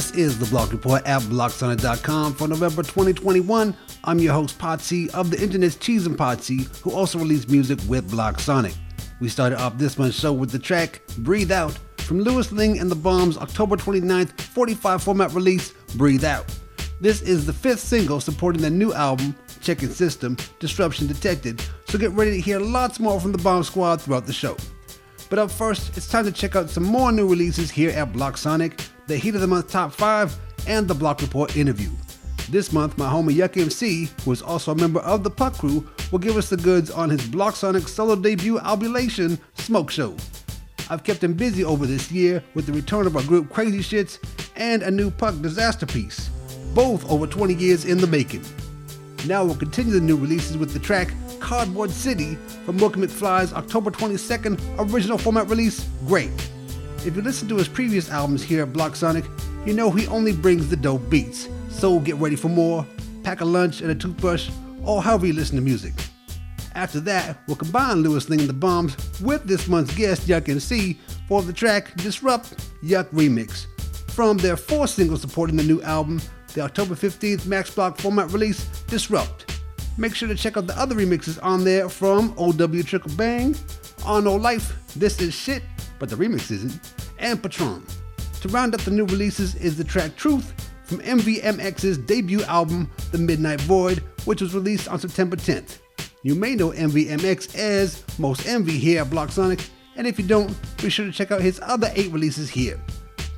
This is the Block Report at BlockSonic.com for November 2021. I'm your host, Potsy of the internet's Cheese and Potsy, who also released music with Block Sonic. We started off this month's show with the track Breathe Out from Louis Lingg and the Bombs' October 29th 45 format release, Breathe Out. This is the fifth single supporting their new album, Checking System, Disruption Detected, so get ready to hear lots more from the Bomb Squad throughout the show. But up first, it's time to check out some more new releases here at Block Sonic, the Heat of the Month Top 5, and the Block Report interview. This month, my homie Yuck MC, who is also a member of the Puck Crew, will give us the goods on his Block Sonic solo debut albulation, Smoke Show. I've kept him busy over this year with the return of our group Crazy Shits and a new Puck disaster piece, both over 20 years in the making. Now we'll continue the new releases with the track Cardboard City from Mookie McFly's October 22nd original format release, Great. If you listen to his previous albums here at Block Sonic, you know he only brings the dope beats. So get ready for more, pack a lunch and a toothbrush, or however you listen to music. After that, we'll combine Louis Lingg and the Bombs with this month's guest, Yuck and MC, for the track Disrupt Yuck Remix. From their four singles supporting the new album, the October 15th Max Block format release, Disrupt. Make sure to check out the other remixes on there from OW Trickle Bang, On No Life, This Is Shit, but the remix isn't, and Patron. To round up the new releases is the track Truth from MVMX's debut album, The Midnight Void, which was released on September 10th. You may know MVMX as Most Envy here at Block Sonic, and if you don't, be sure to check out his other eight releases here.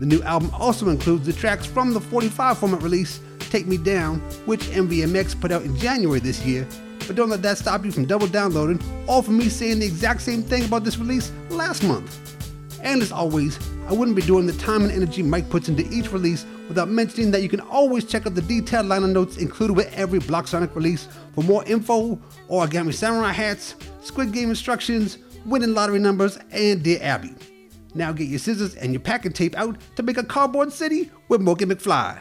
The new album also includes the tracks from the 45 format release, Take Me Down, which MVMX put out in January this year. But don't let that stop you from double downloading, or from me saying the exact same thing about this release last month. And as always, I wouldn't be doing the time and energy Mike puts into each release without mentioning that you can always check out the detailed liner notes included with every Block Sonic release for more info, origami samurai hats, Squid Game instructions, winning lottery numbers, and Dear Abby. Now get your scissors and your packing tape out to make a cardboard city with Mookie McFly.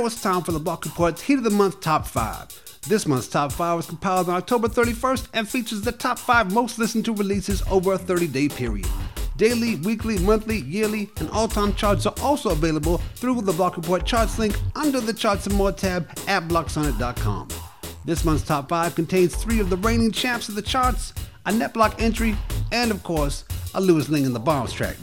Now it's time for the Block Report's Heat of the Month Top 5. This month's Top 5 was compiled on October 31st and features the top 5 most listened to releases over a 30 day period. Daily, weekly, monthly, yearly, and all time charts are also available through the Block Report charts link under the Charts and More tab at blocksonic.com. This month's top 5 contains three of the reigning champs of the charts, a NetBlock entry, and of course, a Louis Lingg in the Bombs track.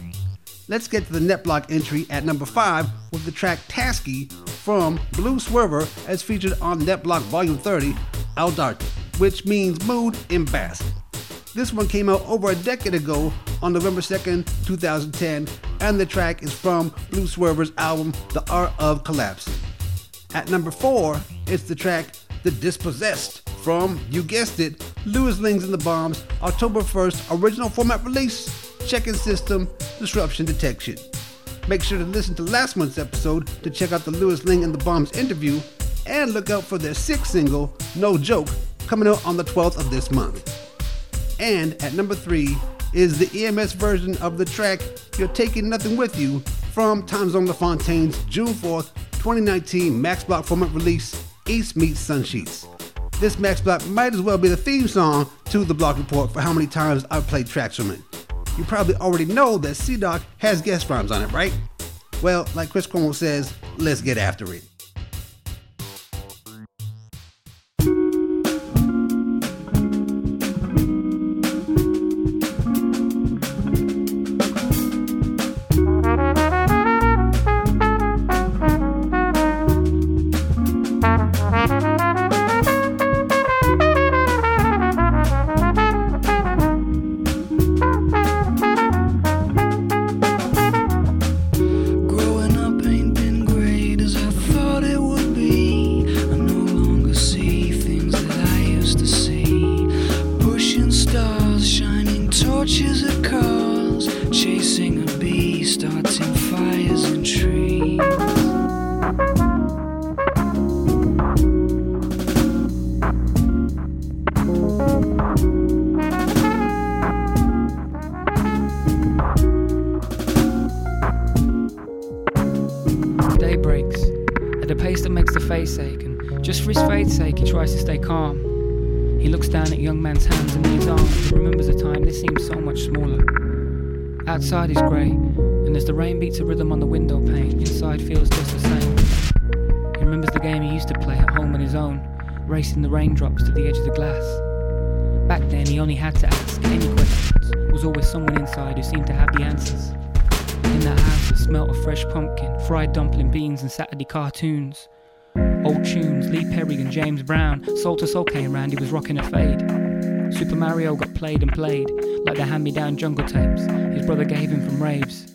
Let's get to the NetBlock entry at number 5 with the track Tasky from Blue Swerver as featured on NetBlock Volume 30, Al Darte, which means mood in Basque. This one came out over a decade ago on November 2nd, 2010, and the track is from Blue Swerver's album The Art of Collapse. At number 4 is the track The Dispossessed from, you guessed it, Louis Lingg's and the Bombs October 1st original format release, check-in system, disruption detection. Make sure to listen to last month's episode to check out the Louis Lingg and the Bombs interview, and look out for their sixth single, No Joke, coming out on the 12th of this month. And at number 3 is the EMS version of the track You're Taking Nothing With You from Time Zone LaFontaine's June 4th, 2019 Max Block format release, East Meets Sunsheets. This Max Block might as well be the theme song to the Block Report for how many times I've played tracks from it you probably already know that C Doc has guest rhymes on it, right? Well, like Chris Cuomo says, let's get after it. Brown. Soul came round, he was rocking a fade. Super Mario got played and played, like the hand me down jungle tapes his brother gave him from raves.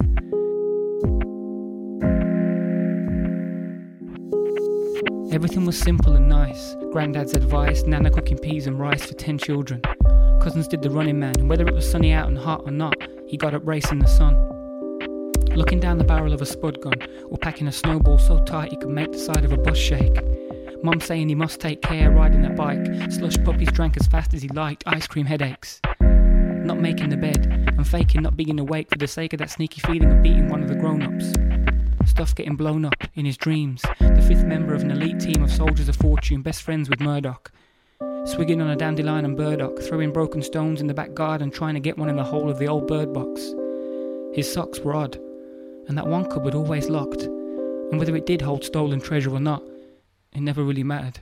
Everything was simple and nice. Granddad's advice, Nana cooking peas and rice for ten children. Cousins did the running man, and whether it was sunny out and hot or not, he got up racing the sun. Looking down the barrel of a spud gun, or packing a snowball so tight he could make the side of a bus shake. Mum saying he must take care riding that bike. Slush puppies drank as fast as he liked, ice cream headaches. Not making the bed, and faking not being awake for the sake of that sneaky feeling of beating one of the grown ups. Stuff getting blown up in his dreams. The fifth member of an elite team of soldiers of fortune, best friends with Murdoch. Swigging on a dandelion and burdock, throwing broken stones in the back garden, trying to get one in the hole of the old bird box. His socks were odd, and that one cupboard always locked. And whether it did hold stolen treasure or not, it never really mattered.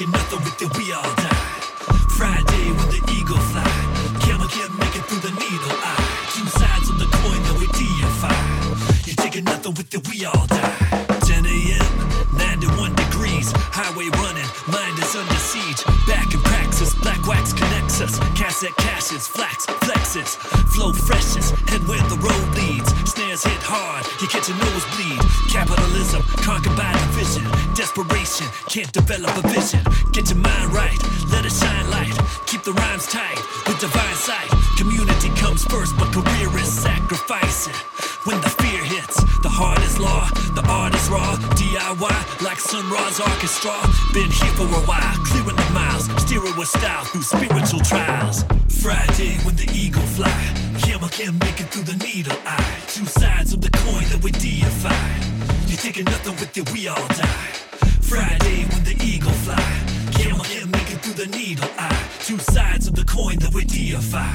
like another with the we all die. Friday when the eagle fly. Camel can't make it through the needle eye. Two sides of the coin that we deify. You take another with the we all die. 10 a.m. 91 degrees. Highway running. Mind is under siege. Back in praxis. Black wax connects us. Cassette cashes. Flax flexes. Flow freshest. Head where the road leads. Snares hit hard. You catch a nosebleed. Capitalism conquered by division. Inspiration can't develop a vision. Get your mind right, let it shine light. Keep the rhymes tight with divine sight. Community comes first, but career is sacrificing. When the fear hits, the heart is law, the art is raw. DIY, like Sunrise Orchestra. Been here for a while, clearing the miles, steering with style through spiritual trials. Friday when the eagle fly, camel can't make it through the needle eye. Two sides of the coin that we deify. You are nothing with it, we all die. Friday when the eagle fly. Gamma M making through the needle eye. Two sides of the coin that we deify.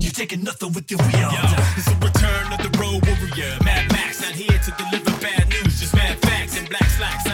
You're taking nothing with you, we all Yo, die. It's the return of the road warrior. Mad Max not here to deliver bad news, just mad facts and black slacks.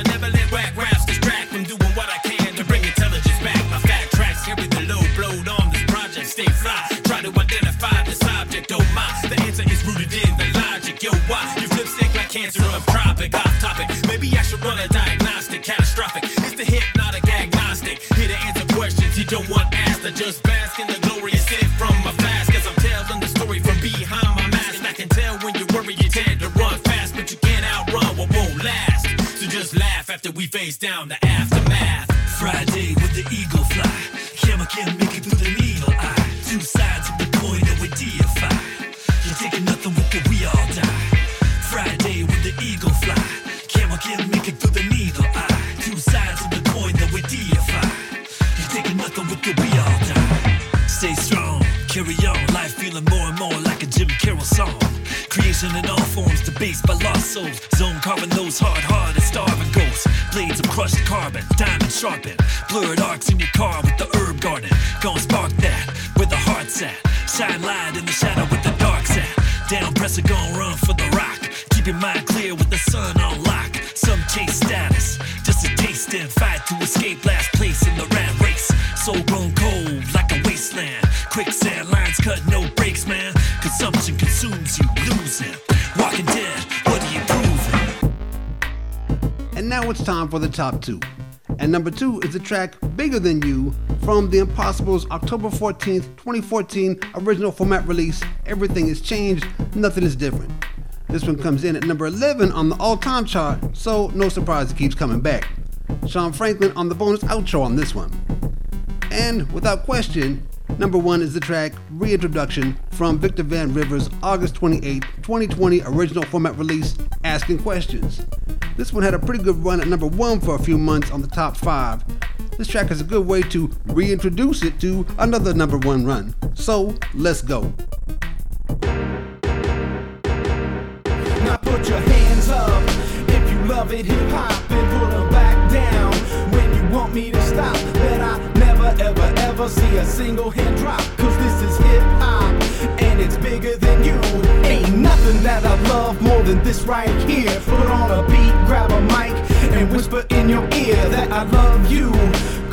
chase down the aftermath. Friday with the eagle fly. Camera can't make it through the needle eye. Two sides of the coin that we deify. You're taking nothing with it, we all die. Friday with the eagle fly. Camera can't make it through the needle eye. Two sides of the coin that we deify. You're taking nothing with it, we all die. Stay strong, carry on. Life feeling more and more like a Jim Carroll song. Creation in all forms, debased by lost souls. Zone carving those hard carbon, diamond sharpened, Blurred arcs in your car with the herb garden. Gonna spark that with the heart set. Shine light in the shadow with the dark set. Down pressure, gonna run for the rock. Keep your mind time for the top two. And number two is the track Bigger Than You from The Impossible's October 14th, 2014 original format release, Everything Is Changed, Nothing Is Different. This one comes in at number 11 on the all time chart, so no surprise it keeps coming back. Sean Franklin on the bonus outro on this one. And without question, Number one is the track Reintroduction from Victor Van Rivers' August 28, 2020 original format release, Asking Questions. This one had a pretty good run at number one for a few months on the top five. This track is a good way to reintroduce it to another number one run. So, let's go. Now put your hands up if you love it, hip hop, and put them back down when you want me to stop never see a single hand drop. Cause this is hip hop, and it's bigger than you. Ain't nothing that I love more than this right here. Put on a beat, grab a mic, and whisper in your ear that I love you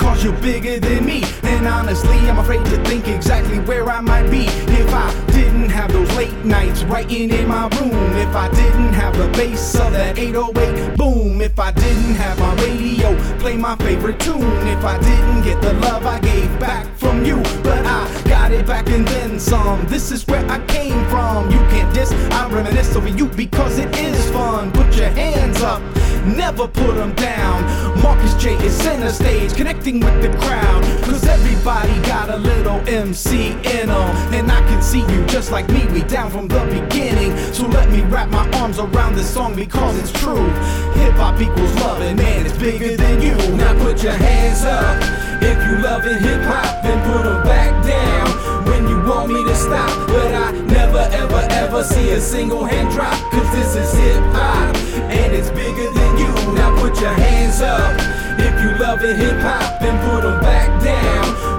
Cause you're bigger than me. And honestly, I'm afraid to think exactly where I might be if I didn't have those late nights writing in my room. If I didn't have the bass of that 808 boom. If I didn't have my radio play my favorite tune. If I didn't get the love I gave back from you, but I got it back and then some. This is where I came from. You can't diss. I reminisce over you because it is fun. Put your hands up never put them down. Marcus J is center stage, connecting with the crowd. Cause everybody got a little MC in them. And I can see you just like me, we down from the beginning. So let me wrap my arms around this song because it's true. Hip hop equals love, and man, it's bigger than you. Now put your hands up. If you love loving hip hop, then put them back down. When you want me to stop, but I never ever ever see a single hand drop. Cause this is hip hop, and it's bigger than put your hands up. If you loving hip hop, then put them back down.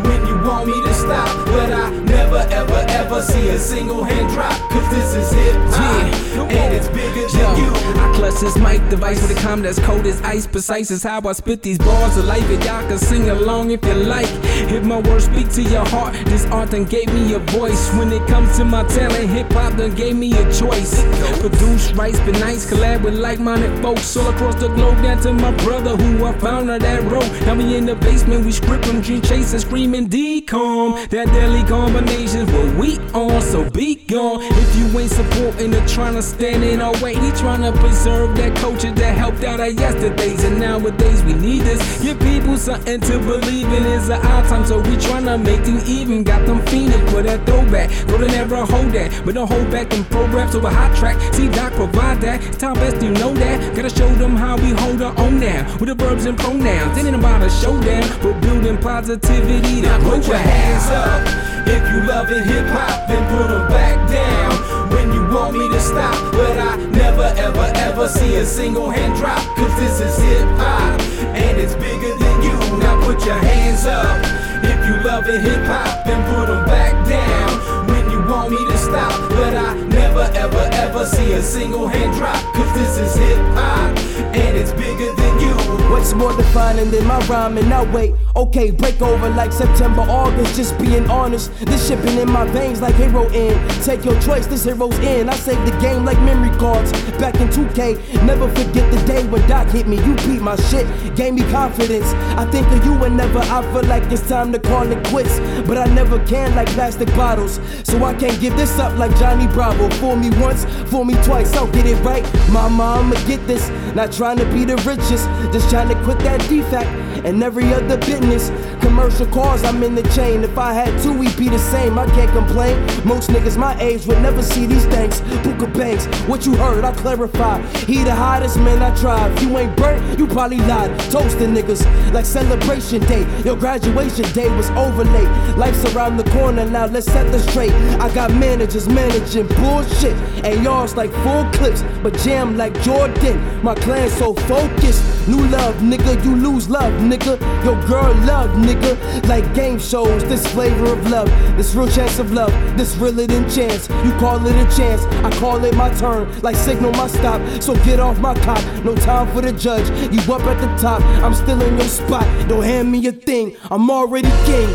Want me to stop, but I never ever ever see a single hand drop. Cause this is hip hop, and it's bigger than you. I clutch this mic device with a calm that's cold as ice. Precise is how I spit these bars of life. And y'all can sing along if you like. If my words speak to your heart, this art done gave me a voice. When it comes to my talent, hip hop done gave me a choice. Produce, write, spin nice, collab with like minded folks all across the globe. Down to my brother who I found on that road. Now we in the basement, we scripting, dream chasing, screaming decom. That deadly combination's what we on, so be gone. If you ain't supporting or trying to stand in our way, he trying to preserve that culture that helped out our yesterdays. And nowadays we need this. Give people something to believe in. It's our time, so we tryna make things even. Got them fiending for that throwback. Go to never hold that, but don't hold back them pro programs over hot track. See, Doc provide that. It's time best you know that. Gotta show them how we hold our own now. With the verbs and pronouns. Ain't about a showdown, but building positivity Now put your hands up. If you loving hip hop, then put them back down. When you want me to stop, but I never ever ever see a single hand drop. Cause this is hip hop, and it's bigger than you. Now put your hands up. If you love loving hip hop, then put them back down. When you want me to stop, but I ever ever see a single hand drop. Cause this is hip hop, and it's bigger than you. What's more defining than my rhyme and I wait? Okay, break over like September, August, just being honest. This been in my veins like heroin. Take your choice, this hero's in. I saved the game like memory cards. Back in 2K, never forget the day when Doc hit me. You beat my shit, gave me confidence. I think of you whenever I feel like it's time to call it quits. But I never can like plastic bottles. So I can't give this up like Johnny Bravo. Fool me once, fool me twice, I'll get it right. My mama, get this. Not trying to be the richest, just trying to quit that defect and every other business. Commercial cars, I'm in the chain. If I had two, we'd be the same. I can't complain. Most niggas my age would never see these things. Booker Banks, what you heard, I clarify. He the hottest man I tried. If you ain't burnt, you probably lied. Toasting niggas like celebration day. Your graduation day was over late. Life's around the corner now, let's set this straight. I got managers managing bullshit. And y'all's like full clips, but jam like Jordan. My clan so focused. New love, nigga, you lose love, nigga. Your girl love, nigga. Like game shows, this flavor of love, this real chance of love, this realer than chance. You call it a chance, I call it my turn. Like signal my stop, so get off my cop. No time for the judge. You up at the top, I'm still in your spot. Don't hand me a thing, I'm already king.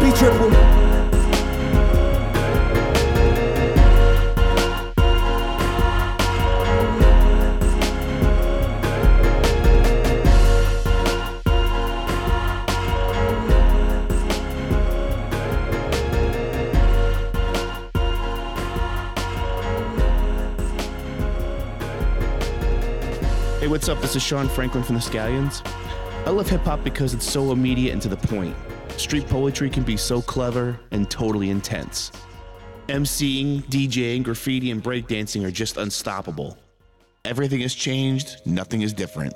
Be triple. What's up? This is Sean Franklin from the Scallions. I love hip hop because it's so immediate and to the point. Street poetry can be so clever and totally intense. MCing, DJing, graffiti, and breakdancing are just unstoppable. Everything has changed, nothing is different.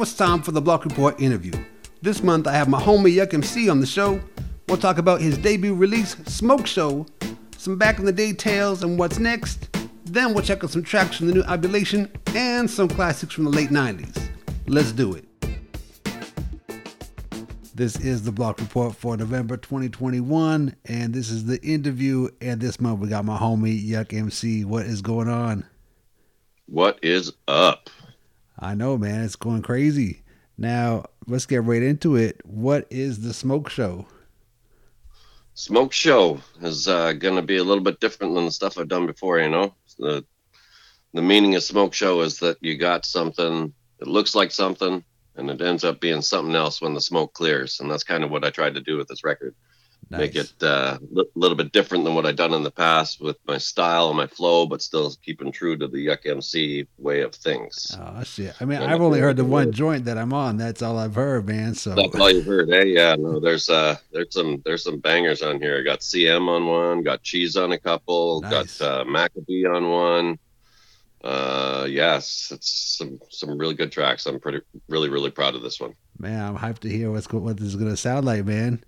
It's time for the Block Report interview. This month I have my homie Yuck MC on the show. We'll talk about his debut release, Smoke Show, some back in the day tales and what's next. Then we'll check out some tracks from the new Abulation and some classics from the late 90s. Let's do it. This is the Block Report for November 2021, and this is the interview. And this month we got my homie Yuck MC. What is going on? What is up? I know, man. It's going crazy. Now, let's get right into it. What is the Smoke Show? Smoke Show is uh, going to be a little bit different than the stuff I've done before. You know, the the meaning of Smoke Show is that you got something that looks like something, and it ends up being something else when the smoke clears. And that's kind of what I tried to do with this record. Nice. Make it uh, a li- little bit different than what I've done in the past with my style and my flow, but still keeping true to the Yuck MC way of things. Oh shit! I mean, Yeah, I've only heard the one joint that I'm on. That's all I've heard, man. So That's all you've heard, eh? Yeah, no, there's uh there's some there's some bangers on here. I got CM on one, got Cheese on a couple, Nice. got uh, Maccabee on one. Uh, yes, it's some some really good tracks. I'm pretty really really proud of this one. man, I'm hyped to hear what's what this is gonna sound like, man.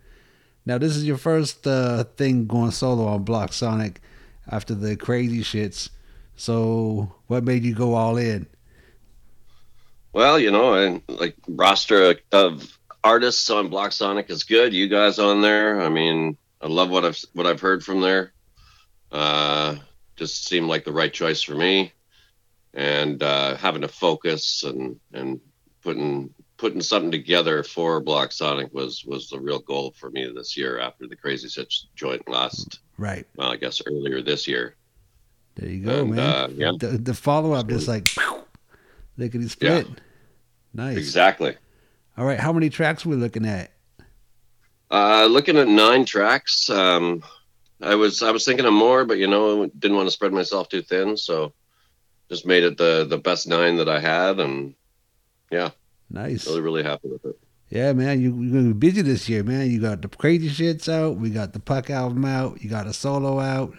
Now, this is your first uh, thing going solo on Block Sonic after the crazy shits. So, what made you go all in? Well, you know, like roster of artists on Block Sonic is good. You guys on there, I mean, I love what I've what I've heard from there. Uh, just seemed like the right choice for me, and uh, having to focus and and putting putting something together for Block Sonic was was the real goal for me this year after the Crazy Six joint last. Right Well, I guess earlier this year. there, you go, And, man. uh, yeah. The, the follow up just like lickety split. Nice. Exactly. All right, how many tracks we looking at? Uh, looking at nine tracks. Um, I was I was thinking of more, but you know, didn't want to spread myself too thin, so just made it the the best nine that I had, and yeah, Nice. really really happy with it. Yeah, man, you, you're gonna be busy this year, man. You got the crazy shits out. We got the Puck album out. You got a solo out,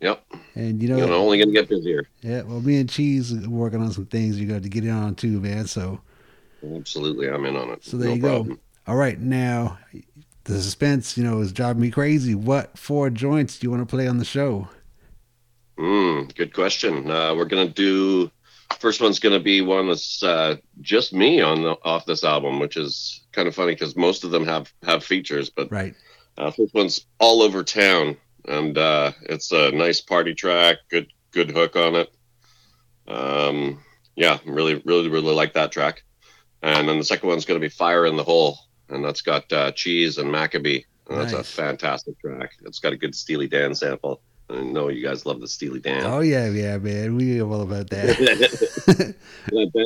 Yep, and you know, you know, only gonna get busier. yeah. Well, me and Cheese are working on some things. You got to get in on too, man. So, Absolutely, I'm in on it. so there No you problem. go. All right, now the suspense, you know, is driving me crazy. What four joints do you want to play on the show? Mm, good question. Uh, we're gonna do. First one's gonna be one that's uh, just me on the off this album, which is kind of funny because most of them have have features, but Right. Uh, this one's all over town, and uh, it's a nice party track. Good, good hook on it. Um, yeah, really, really, really like that track. And then the second one's going to be "Fire in the Hole," and that's got uh, Cheese and Maccabee. And that's a fantastic track. It's got a good Steely Dan sample. I know you guys love the Steely Dan. Oh yeah, yeah, man. We know all about that.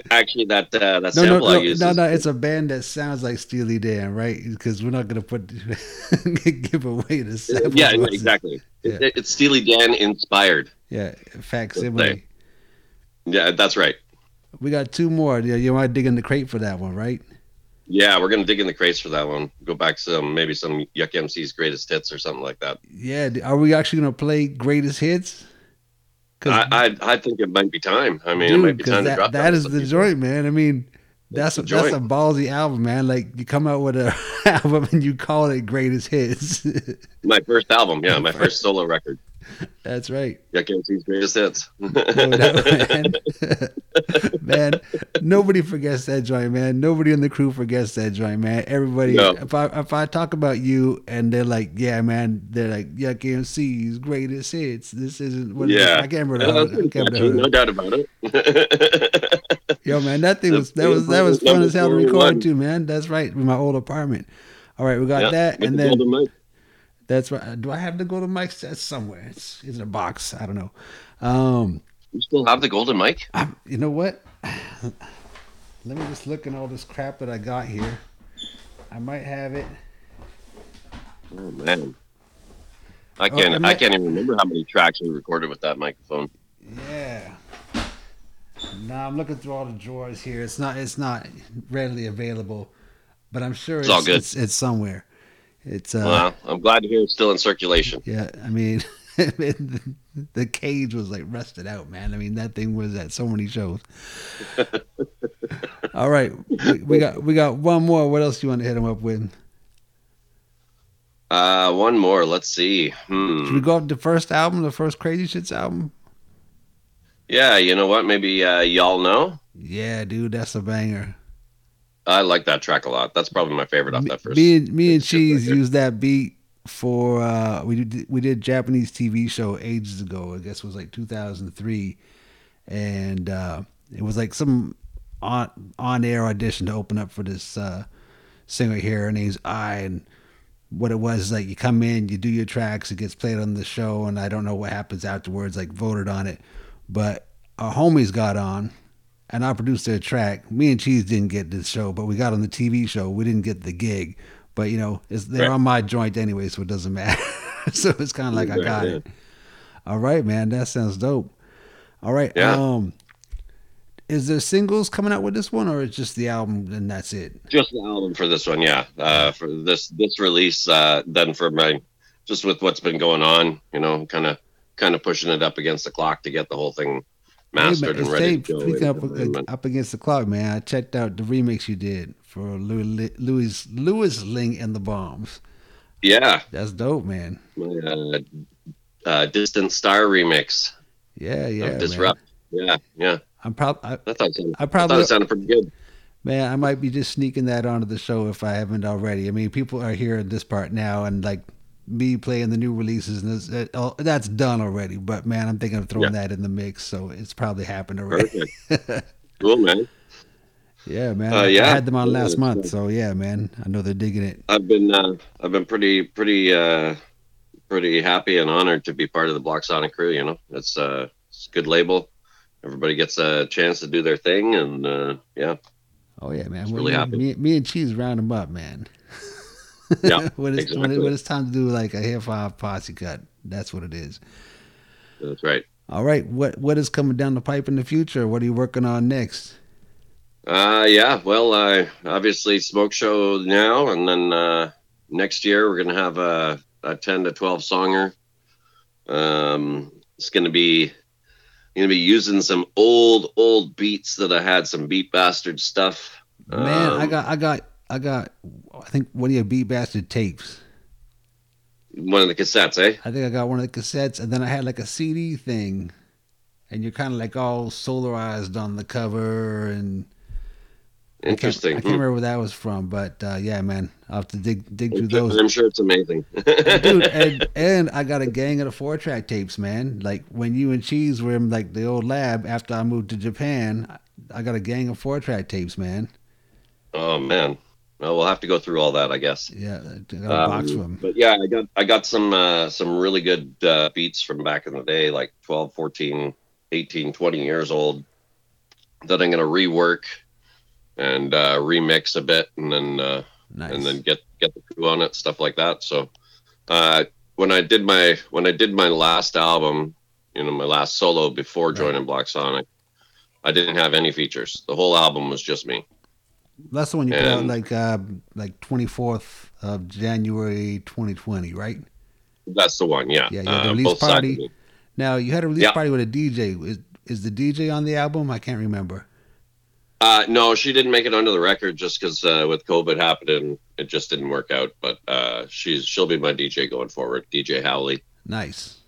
Actually, that uh, that no, no, sample I no, use no, is- no. It's a band that sounds like Steely Dan, right? Because we're not gonna put give away the sample. yeah, exactly. Yeah. It- it's Steely Dan inspired. Yeah, facsimile. Yeah, that's right. We got two more. Yeah, you want to dig in the crate for that one, right? Yeah, we're gonna dig in the crates for that one. Go back to some maybe some Yuck MC's greatest hits or something like that. Yeah. Are we actually gonna play greatest hits? 'Cause- I, I I think it might be time. I mean, it might be time to that, drop that on is the joint, man. I mean, that's the that's a ballsy album, man. Like you come out with a album and you call it greatest hits. My first album, yeah, my first solo record. That's right. Yuck MC's greatest hits. No doubt, man. man, nobody forgets that joint, man. Nobody in the crew forgets that joint, man. Everybody, No. if I if I talk about you and they're like, yeah, man, they're like Yuck MC's greatest hits. This isn't what yeah, I can't remember. Yeah, I can't remember. no doubt about it. Yo, man, that thing was that was that was fun as hell to record too, man. That's right, with my old apartment. All right, we got Yeah, that, and then. That's right. Do I have the golden mics? That's somewhere. It's, it's in a box. I don't know. Um, you still have the golden mic? I'm, you know what? Let me just look at all this crap that I got here. I might have it. Oh man, I Oh, can't. I I, might- can't even remember how many tracks we recorded with that microphone. Yeah. Now I'm looking through all the drawers here. It's not. It's not readily available, but I'm sure It's it's all good. It's, it's somewhere. It's uh. well, I'm glad to hear it's still in circulation. Yeah, I mean, the, cage was like rusted out, man. I mean, that thing was at so many shows. all All right, we, we got we got one more. What else do you want to hit him up with? Uh, one more. Let's see. Hmm. Should we go up the first album, the first Crazy Shits album? Yeah, you know what? Maybe uh, y'all know. Yeah, dude, that's a banger. I like that track a lot. That's probably my favorite off that first. Me and me and Cheese used that beat for uh we did we did a Japanese TV show ages ago. I guess it was like 2003, and uh it was like some on on air audition to open up for this uh singer here. Her name's I, and what it was is like you come in, you do your tracks, it gets played on the show, and I don't know what happens afterwards. Like voted on it, but our homies got on. And I produced their track. Me and Cheese didn't get this show, but we got on the TV show. We didn't get the gig, but you know, it's they're Right. on my joint anyway, so it doesn't matter. so it's kind of like I got yeah. it. All right, man, that sounds dope. All right, Yeah. um, is there singles coming out with this one, or it's just the album and that's it? just the album for this one. Yeah, uh, for this this release. Uh, then for my just with what's been going on, you know, kind of kind of pushing it up against the clock to get the whole thing mastered and ready to go. speaking up, up against the clock, man. I checked out the remix you did for Louis Louis, Louis Lingg and the Bombs. yeah, That's dope, man. my uh, uh, distant star remix Yeah, yeah, of man. Disrupt. Yeah, yeah. I'm proud. I, I thought, it sounded, I I probably- thought it sounded pretty good. Man, I might be just sneaking that onto the show if I haven't already. I mean, people are hearing this part now, and like me playing the new releases, and this, it, oh, that's done already. But man, I'm thinking of throwing that in the mix, so it's probably happened already. Cool, man. yeah, man. Uh, I- I had them on last it's month, so yeah, man. I know they're digging it. I've been uh, I've been pretty pretty uh, pretty happy and honored to be part of the Block Sonic crew. You know, it's uh, it's a good label. Everybody gets a chance to do their thing, and uh, yeah, Oh yeah, man. Really me, happy. me, me and Cheese round them up, man. Yeah, when, it's, when, it, when it's time to do like a hip hop posse cut, that's what it is. that's right. All right, what what is coming down the pipe in the future? What are you working on next? Uh, yeah, well, uh, obviously smoke show now, and then uh, next year we're gonna have a, a ten to twelve songer. Um, it's gonna be gonna be using some old old beats that I had some beat bastard stuff. Man, I Um, got, I got, I got. I think one of your beat bastard tapes. one of the cassettes, eh? I think I got one of the cassettes, and then I had like a CD thing, and you're kind of like all solarized on the cover, and I can't, Interesting. I can't Hmm. remember where that was from, but uh, yeah, man, I'll have to dig dig through those. I'm sure it's amazing. dude and, and i got a gang of the four track tapes man like when you and cheese were in like the old lab after i moved to japan i got a gang of four track tapes man oh man. Well, we'll have to go through all that, I guess. yeah Um, them But yeah, I got I got some uh, some really good uh, beats from back in the day, like 12, 14, 18, 20 years old, that I'm gonna rework and uh, remix a bit, and then uh, nice and then get get the crew on it, stuff like that. So uh, when I did my when I did my last album, you know, my last solo before joining Block Sonic, I didn't have any features. The whole album was just me. That's the one you put out like uh like 24th of january 2020 right That's the one, yeah. Yeah, you had the Uh, release party. now you had a release Yeah. party with a dj is, is the dj on the album i can't remember Uh, no, she didn't make it onto the record just because uh, with COVID happening, it just didn't work out. But uh, she's she'll be my DJ going forward, DJ Howley. nice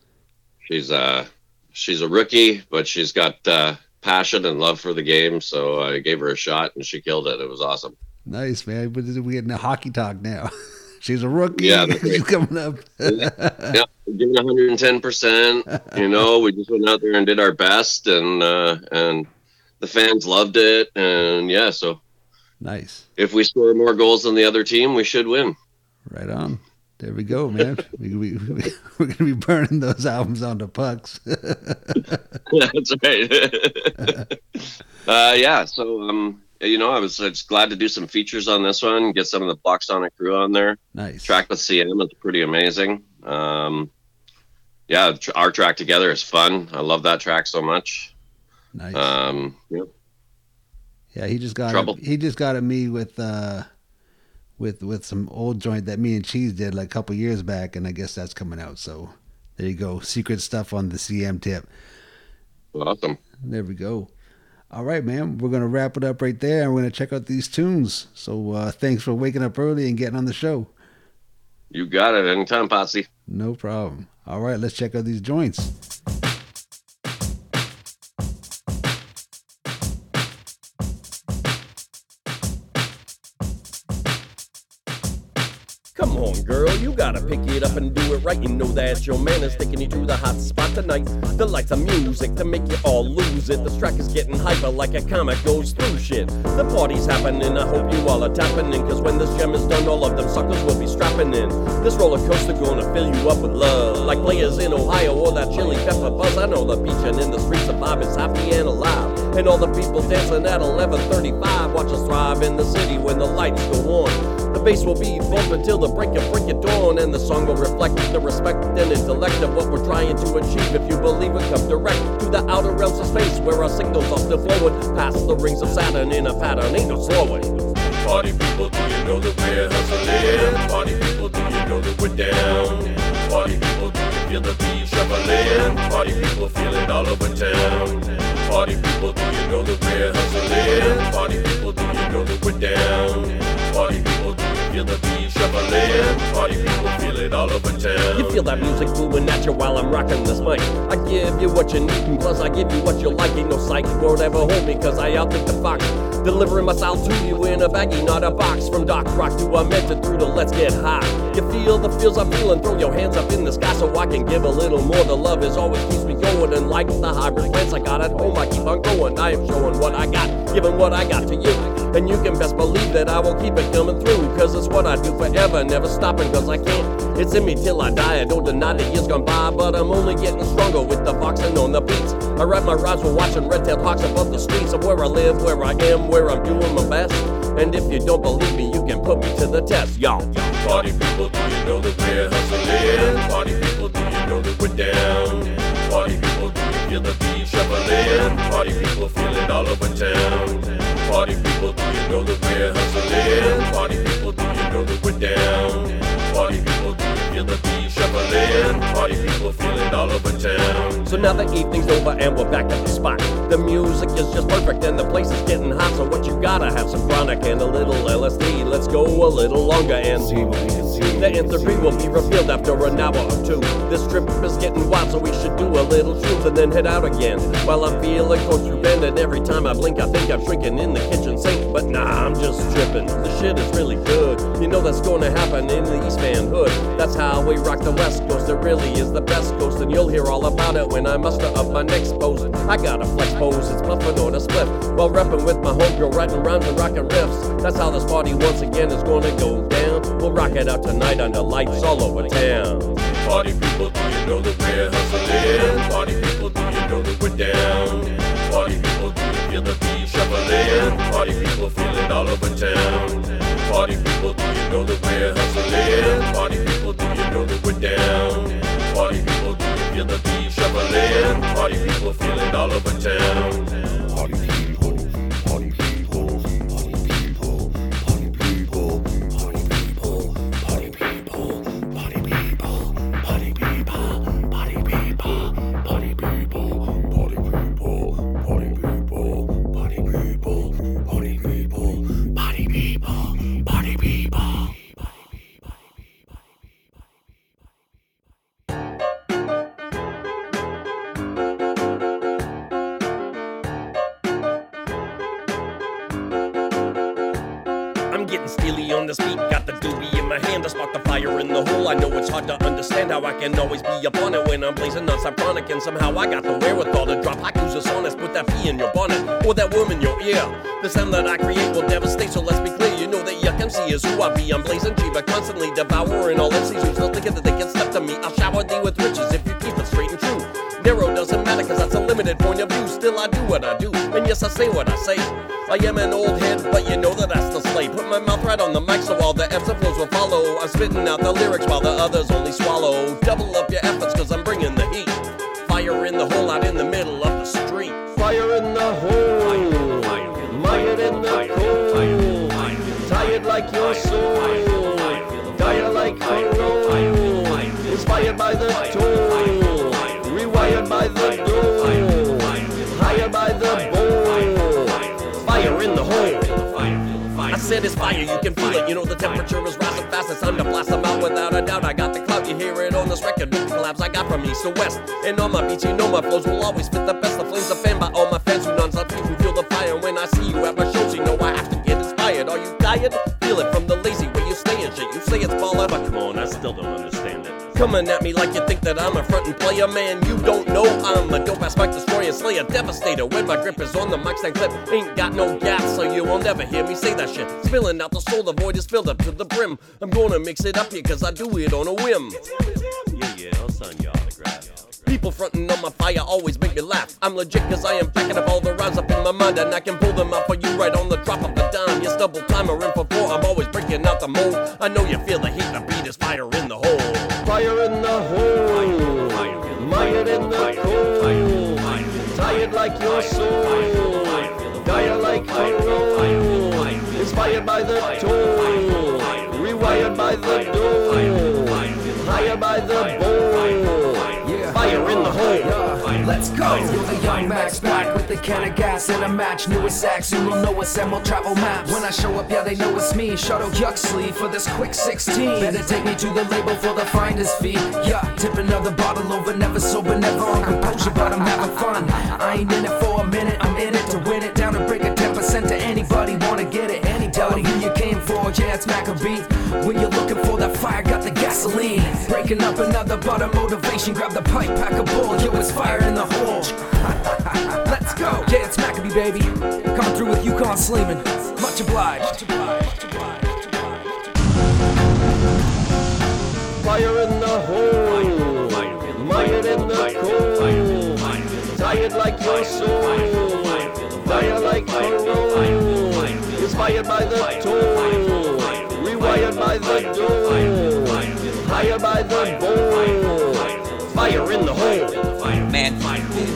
She's uh she's a rookie, but she's got uh, passion and love for the game. So I gave her a shot and she killed it. It was awesome. nice man but we're getting a hockey talk now she's a rookie Yeah, she's coming up yeah, giving 110. percent You know, we just went out there and did our best, and uh, and the fans loved it. And yeah, so nice if we score more goals than the other team, we should win. Right on. There we go, man. we, we, we, we're going to be burning those albums onto pucks. That's right. uh, yeah. So, um, you know, I was just glad to do some features on this one, get some of the Block Sonic crew on there. nice. Track with CM is pretty amazing. Um, yeah, tr- our track together is fun. I love that track so much. Nice. Um, yeah. yeah, he just got Trouble. he just got at me with uh with with some old joint that me and Cheese did like a couple years back, and I guess that's coming out. So there you go, secret stuff on the CM tip. Awesome. There we go. All right, man. We're gonna wrap it up right there, and we're gonna check out these tunes. So uh, thanks for waking up early and getting on the show. You got it. Anytime, Posse. No problem. All right, let's check out these joints. Gotta pick it up and do it right. You know that your man is taking you to the hot spot tonight. The lights of music to make you all lose it. The track is getting hyper like a comet goes through shit. The party's happening, I hope you all are tapping in. Cause when this jam is done, all of them suckers will be strapping in. This roller coaster gonna fill you up with love. Like players in Ohio or that chili pepper buzz. I know the beach and in the streets of Bob is happy and alive. And all the people dancing at 1135. Watch us thrive in the city when the lights go on. The bass will be bumping till the break of break of dawn, and the song will reflect the respect and intellect of what we're trying to achieve. If you believe it, come direct to the outer realms of space where our signals are still flowing past the rings of Saturn in a pattern. Ain't no slowing. Party people, do you know that we're hustling? Party people, do you know that we're down? Party people, do you feel the beat shuffling? Party people feel it all over town. Party people, do you know that we're hustling? Party people, do you know that we're down? Party people, feel the beat shuffling? Party people feel it all over town. You feel that music moving at you while I'm rocking this mic. I give you what you need, plus I give you what you like. Ain't no psych word ever hold me, cause I outthink the fox. Delivering my style to you in a baggie, not a box. From Doc Rock to I meant it through to Let's Get High. You feel the feels I'm feeling, throw your hands up in the sky so I can give a little more. The love is always keeps me going, and like the hybrid plants I got at home, I keep on going. I am showing what I got, giving what I got to you. And you can best believe that I will keep it coming through, cause it's what I do forever, never stopping, cause I can't. It's in me till I die, I don't deny the years gone by, but I'm only getting stronger with the boxing on the beats. I write my rhymes while watching red-tailed hawks above the streets of where I live, where I am, where I'm doing my best. And if you don't believe me, you can put me to the test, y'all. Party people, do you know that we're hustling? Party people, do you know that we're down? Party people, do you feel the beat shuffling? Party people feel it all over town. Party people, do you know that we're hustling? Party people, do you know that we're down? Party people, do you feel the beat shuffling? Party people feel it all over town. So now the evening's over and we're back at the spot. The music is just perfect and the place is getting hot. So what you gotta have some chronic and a little LSD. Let's go a little longer and see what we can see. The nth degree will be revealed after an hour or two. This trip is getting wild, so we should do a little shrooms and then head out again. While I'm feeling close to bend, and every time I blink, I think I'm shrinking in the kitchen sink. But nah, I'm just tripping. The shit is really good. You know that's gonna happen in the East Van Hood. That's how we rock the West Coast. It really is the best coast, and you'll hear all about it when I muster up my next post. I got a flex pose, it's puffin' on a split. While rapping with my homegirl, writing rhymes and rocking riffs. That's how this party once again is gonna go down. We'll rock it out tonight under lights all over town. Party people, do you know that we're hustling? Party people, do you know that we're down? Party people, do you feel the beat shuffling? Party people feel it all over town. Party people, do you know that we're hustling? Party people, do you know that we're down? Party people, do you feel the beat shuffling? Party people feel it all over town. Party people, somehow I got is fire, you can feel it. You know the temperature is rising fast. It's time to blast them out without a doubt. I got the clout, you hear it on this record. Collabs I got from east to west. And on my beats, you know my flows will always fit the best. The flames are fanned Coming at me like you think that I'm a frontin' player, man. You don't know I'm a dope ass mic destroyer, slayer, devastator. When my grip is on the mic stand clip, ain't got no gas, so you will never hear me say that shit. Spilling out the soul, the void is filled up to the brim. I'm gonna mix it up here, cause I do it on a whim. Yeah, yeah, I'll sign your autograph. People frontin' on my fire always make me laugh. I'm legit cause I am packing up all the rhymes up in my mind and I can pull them out for you right on the drop of a dime. You stumble timer in for four, I'm always breaking out the mold. I know you feel the heat, the beat is fire in the hole. Fire in the hole. Fire in the cold. Tired like your soul. Fire like parole. Inspired by the toll. Rewired by the door. Higher by Let's go. You're the young Max back with the can of gas and a match. Newest sack, soon will know us and we'll travel maps. When I show up, yeah, they know it's me. Shuttle Yuxley for this quick 16. Better take me to the label for the finder's fee. Yeah, tip another bottle over, never sober, never on composure, but I'm having fun. I ain't in it for a minute, I'm in it to win it. Down to break a 10% to anybody, yeah, it's Maccabee. When you're looking for that fire, got the gasoline. Breaking up another butter motivation, grab the pipe, pack a bowl, yo, it's fire in the hole. Let's go. Yeah, it's Maccabee, baby. Coming through with Yukon Sleeman. Much obliged. Fire in the hole. Fire in the cold. Tired like your soul. Fire like parole. Inspired by the toll. The door. Higher by the bowl. Fire in the hole. Man,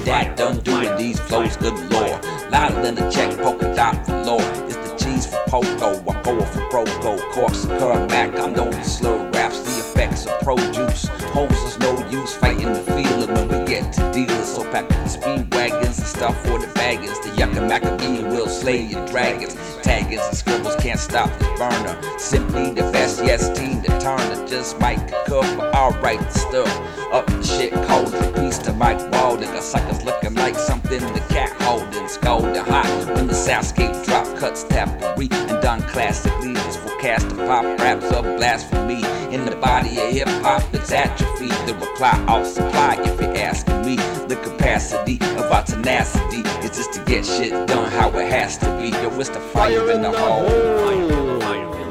that done doing these flows, good lord. Louder than a check, polka dot lord. It's the cheese for poco, go for broco. Corks, curl Mac, I'm known to slur raps, the effects of produce. Hoes is no use fighting the field when we get to dealers. So pack the speed wagons and stuff for the baggers. The yucca Maccabee will slay your dragons. Taggers and scribbles can't stop the burner. Simply the best, yes, team the turner. Just cook, but alright, stuff. up the shit cold. Piece to Mike Walden, got suckers looking like something the cat holding. Scolding hot when the soundscape drop cuts tappery and done classic classically. Just forecast the pop raps of blasphemy in the body of hip hop that's atrophy. The reply I'll supply if you're asking me. The capacity of our tenacity is just to get shit done how it has to be. Yo, it's the fire in the hole.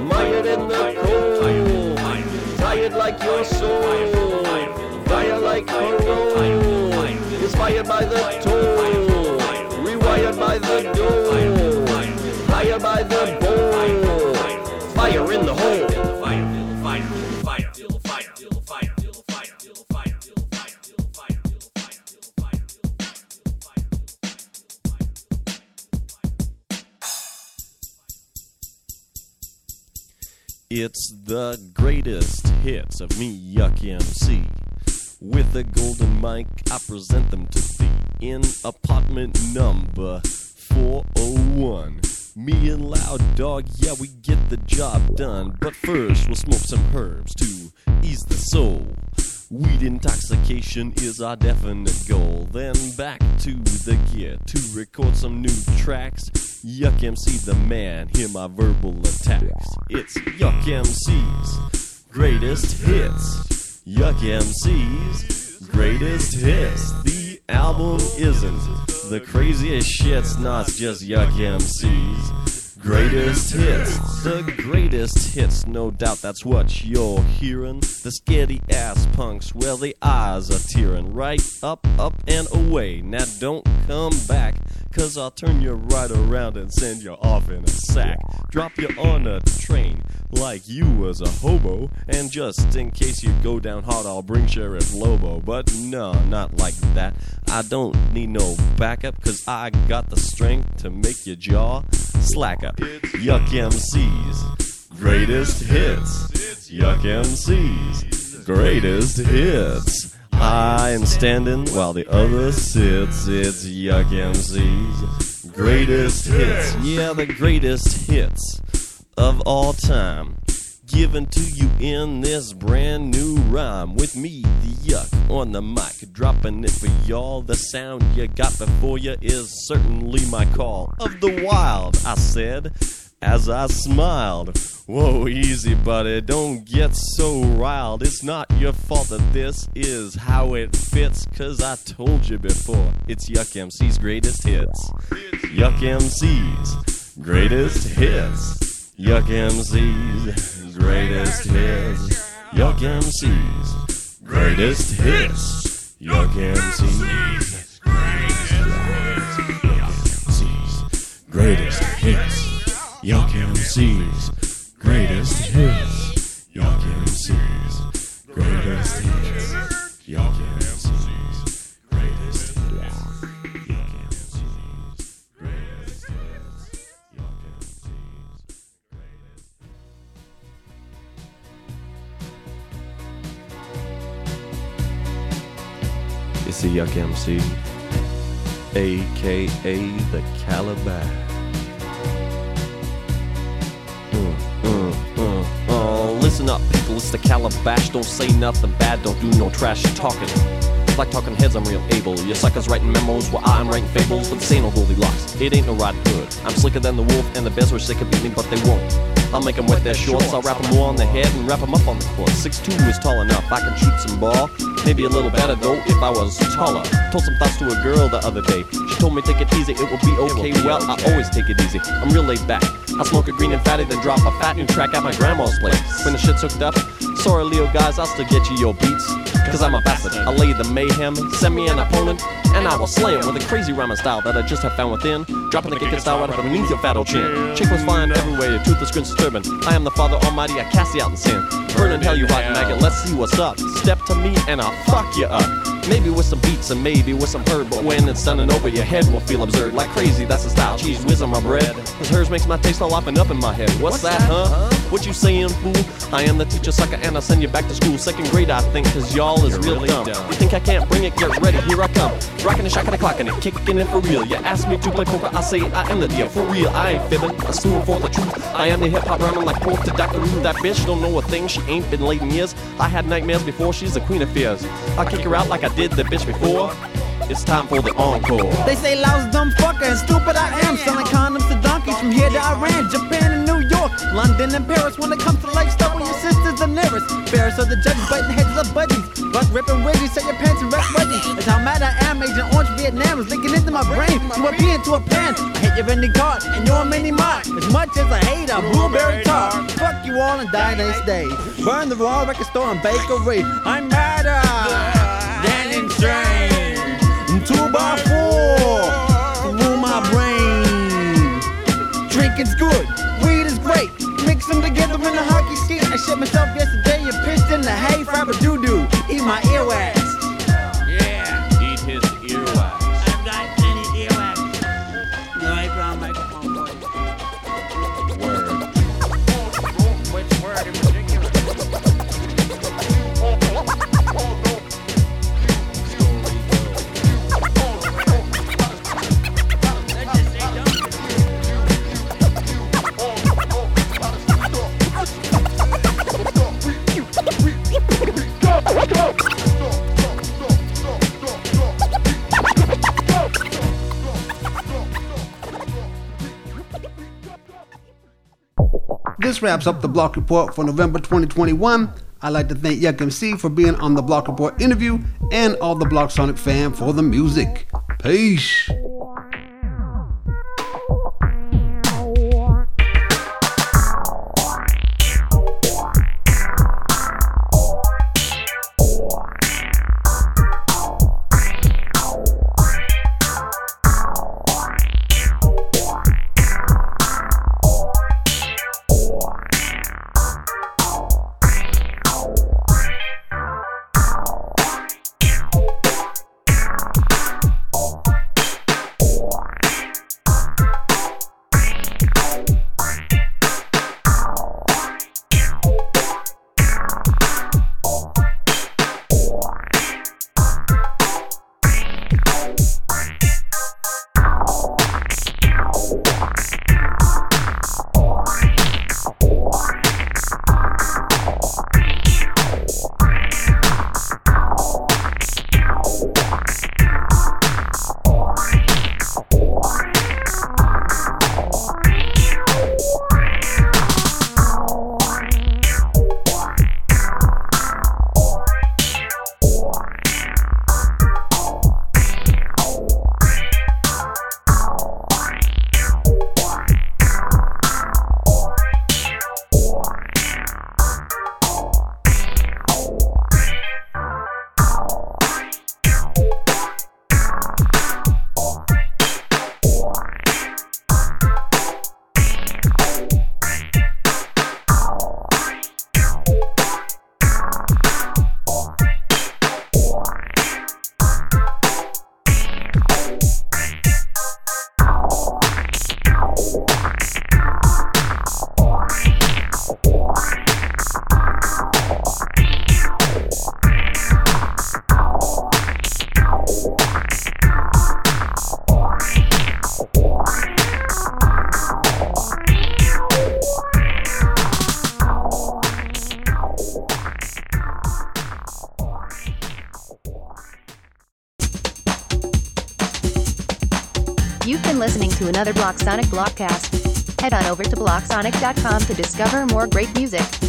Fire in the cold. Tired like your soul. Fire like. Inspired It's the greatest hits of me, Yuck MC. With a golden mic, I present them to thee in apartment number 401. Me and Loud Dog, yeah, we get the job done. But first, we'll smoke some herbs to ease the soul. Weed intoxication is our definite goal. Then back to the gear to record some new tracks. Yuck MC the man, hear my verbal attacks. It's Yuck MC's greatest hits. Yuck MC's greatest hits. The album isn't the craziest shits, not just Yuck MC's greatest hits. The greatest hits, no doubt that's what you're hearing. The scaredy ass punks, well, the eyes are tearing. Right up, up, and away. Now don't come back, cause I'll turn you right around and send you off in a sack. Drop you on a train like you was a hobo. And just in case you go down hard, I'll bring Sheriff Lobo. But no, not like that. I don't need no backup, cause I got the strength to make your jaw slack up. Yuck MC's greatest hits. It's Yuck MC's greatest hits. I am standing while the other sits. It's Yuck MC's greatest hits. Yeah, the greatest hits. of all time. Given to you in this brand new rhyme. With me, the yuck, on the mic. Dropping it for y'all. The sound you got before you is certainly my call. Of the wild, I said, as I smiled. Whoa, easy, buddy, don't get so riled. It's not your fault that this is how it fits, cause I told you before. It's Yuck MC's greatest hits. Yuck MC's greatest hits. Yuck MC's greatest hits. Yuck MC's greatest hits. Yuck MC's greatest hits. Yuck MC's greatest hits. Yuck MC's greatest hits. It's a Yuck MC, aka the Calabash. Mm, mm, mm. Listen up, people, it's the Calabash. Don't say nothing bad, don't do no trash talking. It's like talking heads, I'm real able. You suckers writing memos while I'm writing fables, but this ain't no Goldilocks. It ain't no Riding Hood. I'm slicker than the wolf, and the bears were sick of me, but they won't. I'll make them wet their shorts, I'll wrap them all on the head and wrap them up on the court. 6'2 is tall enough, I can shoot some ball. Maybe a little better though if I was taller. Told some thoughts to a girl the other day. She told me take it easy, it will be okay. Well, I always take it easy. I'm real laid back. I smoke a green and fatty, then drop a fat new track at my grandma's place. When the shit's hooked up, sorry Leo guys, I'll still get you your beats. Cause I'm a bastard. I lay the mayhem, send me an opponent, and I will slay him with a crazy rhyming style that I just have found within. Dropping the kick style right up beneath your fat old chin. Chick was flying everywhere, your toothless grin's disturbing. I am the Father Almighty, I cast you out in sin. Burning hell, you rotten maggot, let's see what's up. Step to me and I'll fuck you up. Maybe with some beats and maybe with some herb, but when it's done and over, your head will feel absurd. Like crazy, that's the style. Cheese whiz on my bread. Cause hers makes my taste all up up in my head. What's, that, huh? What you saying, fool? I am the teacher sucker and I send you back to school. Second grade, I think, cause y'all is real dumb. You think I can't bring it? Get ready, here I come. Rockin' and shockin' and clockin' it, kickin' it for real. You ask me to play poker, I say I am the deal. For real, I ain't fibbing. A spoon for the truth. I am the hip hop rhyming like pork to Dr. Who. That bitch don't know a thing, she ain't been late in years. I had nightmares before, she's the queen of fears. I'll kick her out like I did the bitch before. It's time for the encore. They say lousy dumb fucker and stupid I am. Selling condoms to donkeys from here to Iran, Japan and New York, London and Paris. When it comes to lifestyle, when your sisters the nearest. Ferris or the judges biting heads of buddies. Butt ripping wiggies, set your pants and rest wedgies. That's how mad I am. Agent Orange Vietnam is leaking into my brain. From a pea into a pan. I hit your vending card and you're a mini mart. As much as I hate a blueberry tart. Fuck you all and die next day. Burn the raw record store and bakery. I'm madder than insane. Two by four through my brain. Drinking's good. Mix them together in a hockey skate. I shit myself yesterday and pissed in the hay. Frabba wraps up the Block Report for November 2021. I'd like to thank Yuck MC for being on the Block Report interview and all the Block Sonic fam for the music. Peace. Another Blocksonic Blockcast. Head on over to blocksonic.com to discover more great music.